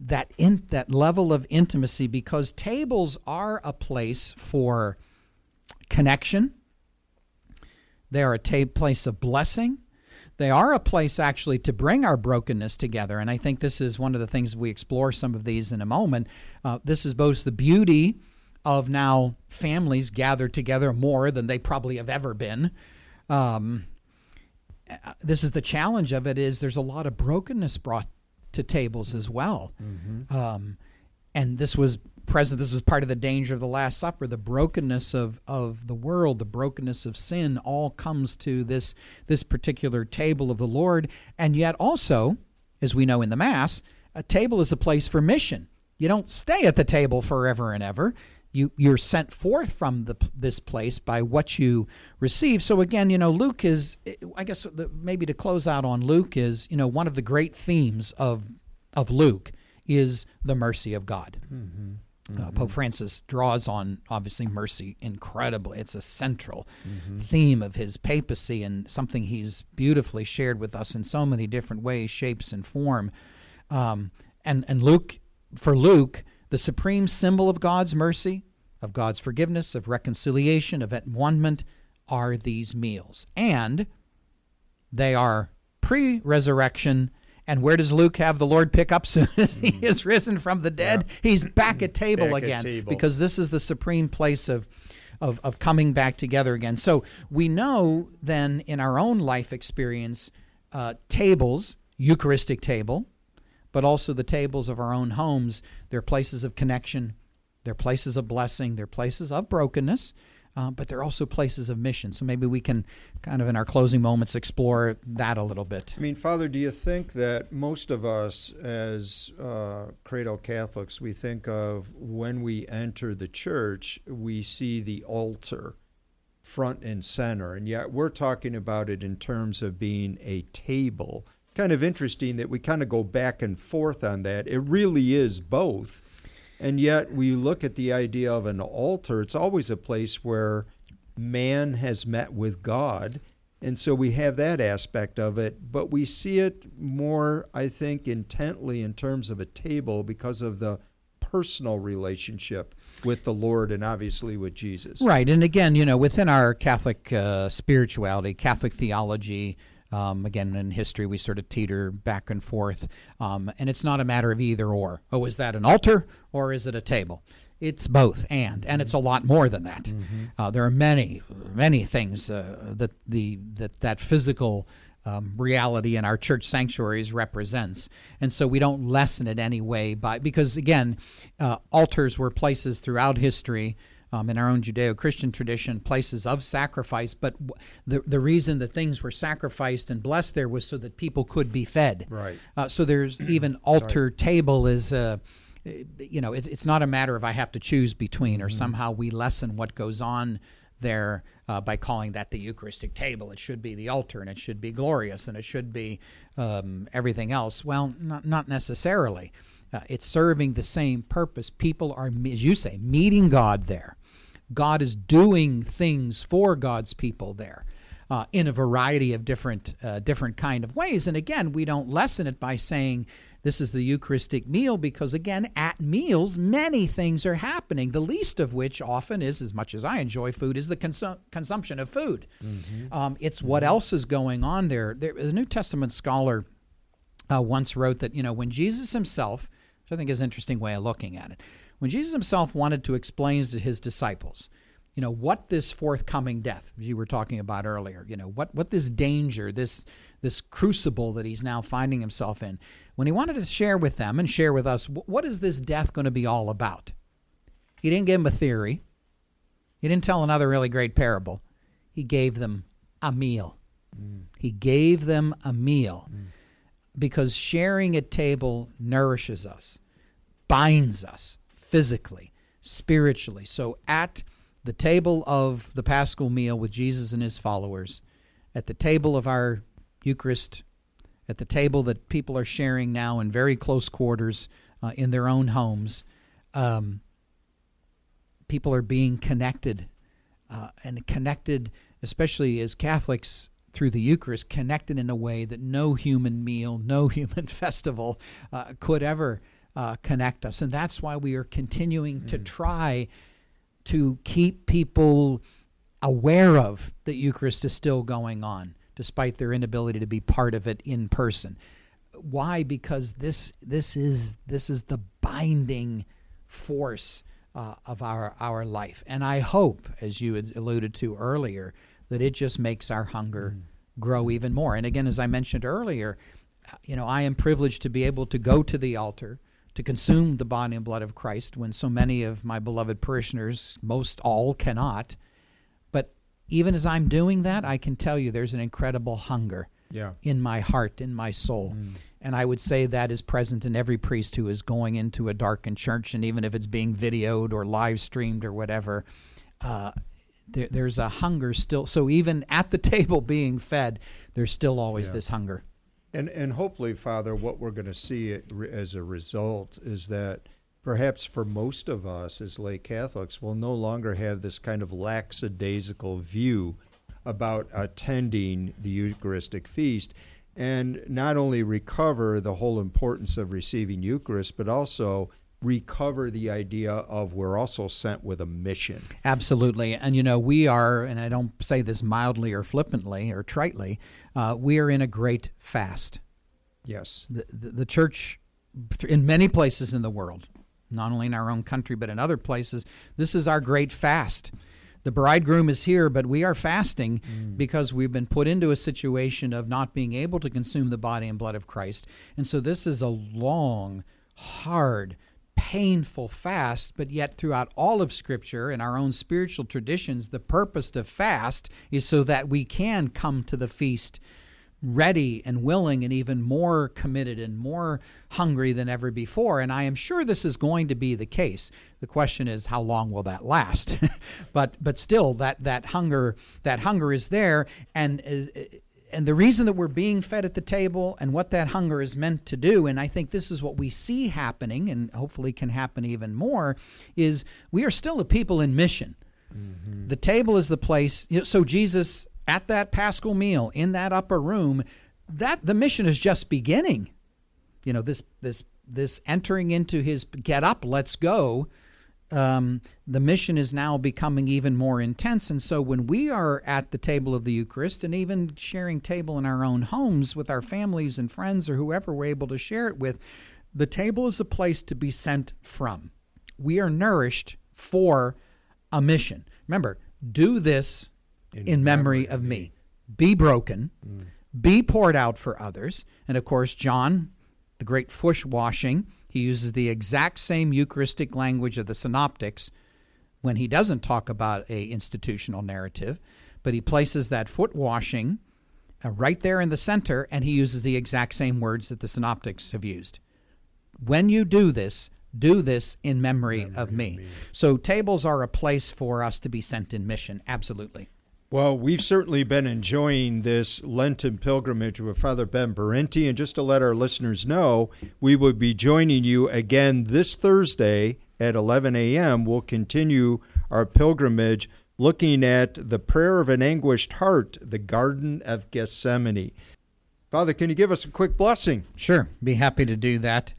that in, that level of intimacy, because tables are a place for connection, they are a ta- place of blessing. They are a place actually to bring our brokenness together. And I think this is one of the things we explore some of these in a moment. Uh, this is both the beauty of now families gathered together more than they probably have ever been. Um, this is the challenge of it is there's a lot of brokenness brought to tables as well. Um, and this was present. This was part of the danger of the Last Supper. The brokenness of, of the world, the brokenness of sin, all comes to this this particular table of the Lord. And yet, also, as we know in the Mass, a table is a place for mission. You don't stay at the table forever and ever. You you're sent forth from the, this place by what you receive. So again, you know, Luke is. I guess the, maybe to close out on Luke is you know one of the great themes of of Luke is the mercy of God. Uh, Pope Francis draws on obviously mercy incredibly. It's a central theme of his papacy and something he's beautifully shared with us in so many different ways, shapes, and form. Um, and and Luke, for Luke, the supreme symbol of God's mercy, of God's forgiveness, of reconciliation, of at-one-ment are these meals, and they are pre-resurrection. And where does Luke have the Lord pick up soon as he is risen from the dead? He's back at table Back at again table. because this is the supreme place of, of, of coming back together again. So we know then in our own life experience, uh, tables, Eucharistic table, but also the tables of our own homes, they're places of connection, they're places of blessing, they're places of brokenness, uh, but they're also places of mission. So maybe we can kind of in our closing moments explore that a little bit. I mean, Father, do you think that most of us, as uh, Credo Catholics, we think of when we enter the church, we see the altar front and center, and yet we're talking about it in terms of being a table. Kind of interesting that we kind of go back and forth on that. It really is both. And yet, we look at the idea of an altar, it's always a place where man has met with God. And so we have that aspect of it, but we see it more, I think, intently in terms of a table because of the personal relationship with the Lord and obviously with Jesus. Right. And again, you know, within our Catholic uh, spirituality, Catholic theology, um, again, in history, we sort of teeter back and forth. Um, and it's not a matter of either or. Oh, is that an altar or is it a table? It's both and, and it's a lot more than that. Uh, there are many, many things uh, that the that that physical um, reality in our church sanctuaries represents, and so we don't lessen it any way by because again, uh, altars were places throughout history um, in our own Judeo-Christian tradition, places of sacrifice. But w- the the reason that things were sacrificed and blessed there was so that people could be fed. Right. Uh, so there's even altar table is. Uh, you know, it's, it's not a matter of I have to choose between, or somehow we lessen what goes on there uh, by calling that the Eucharistic table. It should be the altar, and it should be glorious, and it should be um, everything else. Well, not not necessarily. Uh, it's serving the same purpose. People are, as you say, meeting God there. God is doing things for God's people there. Uh, in a variety of different uh, different kind of ways, and again, we don't lessen it by saying this is the Eucharistic meal because, again, at meals, many things are happening. The least of which often is, as much as I enjoy food, is the consu- consumption of food. Um, it's what else is going on there. There is a New Testament scholar uh, once wrote that you know when Jesus himself, which I think is an interesting way of looking at it, when Jesus himself wanted to explain to his disciples, you know what this forthcoming death, you were talking about earlier, you know what what this danger, this this crucible that he's now finding himself in, when he wanted to share with them and share with us, what is this death going to be all about? He didn't give them a theory. He didn't tell another really great parable. He gave them a meal. He gave them a meal because sharing at table nourishes us, binds us physically, spiritually. So at the table of the Paschal meal with Jesus and his followers, at the table of our Eucharist, at the table that people are sharing now in very close quarters uh, in their own homes, um, people are being connected uh, and connected, especially as Catholics, through the Eucharist, connected in a way that no human meal, no human festival uh, could ever uh, connect us. And that's why we are continuing mm. to try to keep people aware of that Eucharist is still going on, despite their inability to be part of it in person. Why? Because this this is this is the binding force uh, of our our life, and I hope, as you had alluded to earlier, that it just makes our hunger mm. grow even more. And again, as I mentioned earlier, you know, I am privileged to be able to go to the altar to consume the body and blood of Christ when so many of my beloved parishioners, most all, cannot. But even as I'm doing that, I can tell you there's an incredible hunger yeah. in my heart, in my soul. Mm. And I would say that is present in every priest who is going into a darkened church, and even if it's being videoed or live streamed or whatever, uh, there, there's a hunger still. So even at the table being fed, there's still always yeah. this hunger. And and hopefully, Father, what we're going to see as a result is that perhaps for most of us as lay Catholics, we'll no longer have this kind of lackadaisical view about attending the Eucharistic feast and not only recover the whole importance of receiving Eucharist, but also recover the idea of we're also sent with a mission. Absolutely. And you know, we are, and I don't say this mildly or flippantly or tritely, uh, we are in a great fast. Yes. The, the, the church, in many places in the world, not only in our own country, but in other places, this is our great fast. The bridegroom is here, but we are fasting mm. because we've been put into a situation of not being able to consume the body and blood of Christ. And so this is a long, hard, painful fast, but yet throughout all of Scripture and our own spiritual traditions, the purpose to fast is so that we can come to the feast ready and willing and even more committed and more hungry than ever before. And I am sure this is going to be the case. The question is how long will that last? but but still that that hunger that hunger is there and uh, and the reason that we're being fed at the table and what that hunger is meant to do, and I think this is what we see happening, and hopefully can happen even more, is we are still a people in mission. Mm-hmm. The table is the place. You know, so Jesus at that Paschal meal in that upper room, that the mission is just beginning. You know this this this entering into his get up, let's go um, the mission is now becoming even more intense. And so when we are at the table of the Eucharist and even sharing table in our own homes with our families and friends or whoever we're able to share it with, the table is a place to be sent from. We are nourished for a mission. Remember, do this in, in memory, memory, of me. me. Be broken, mm. be poured out for others. And of course, John, the great foot washing he uses the exact same Eucharistic language of the synoptics when he doesn't talk about a institutional narrative, but he places that foot washing uh, right there in the center, and he uses the exact same words that the synoptics have used. When you do this, do this in memory, memory of, me. of me. So tables are a place for us to be sent in mission, absolutely. Well, we've certainly been enjoying this Lenten pilgrimage with Father Ben Berinti. And just to let our listeners know, we will be joining you again this Thursday at 11 a.m. We'll continue our pilgrimage looking at the prayer of an anguished heart, the Garden of Gethsemane. Father, can you give us a quick blessing? Sure, be happy to do that.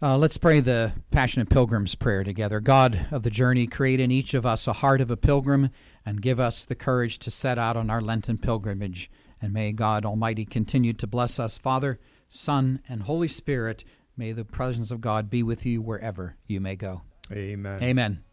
Uh, let's pray the Passionate Pilgrim's prayer together. God of the journey, create in each of us a heart of a pilgrim and give us the courage to set out on our Lenten pilgrimage. And may God Almighty continue to bless us, Father, Son, and Holy Spirit. May the presence of God be with you wherever you may go. Amen. Amen.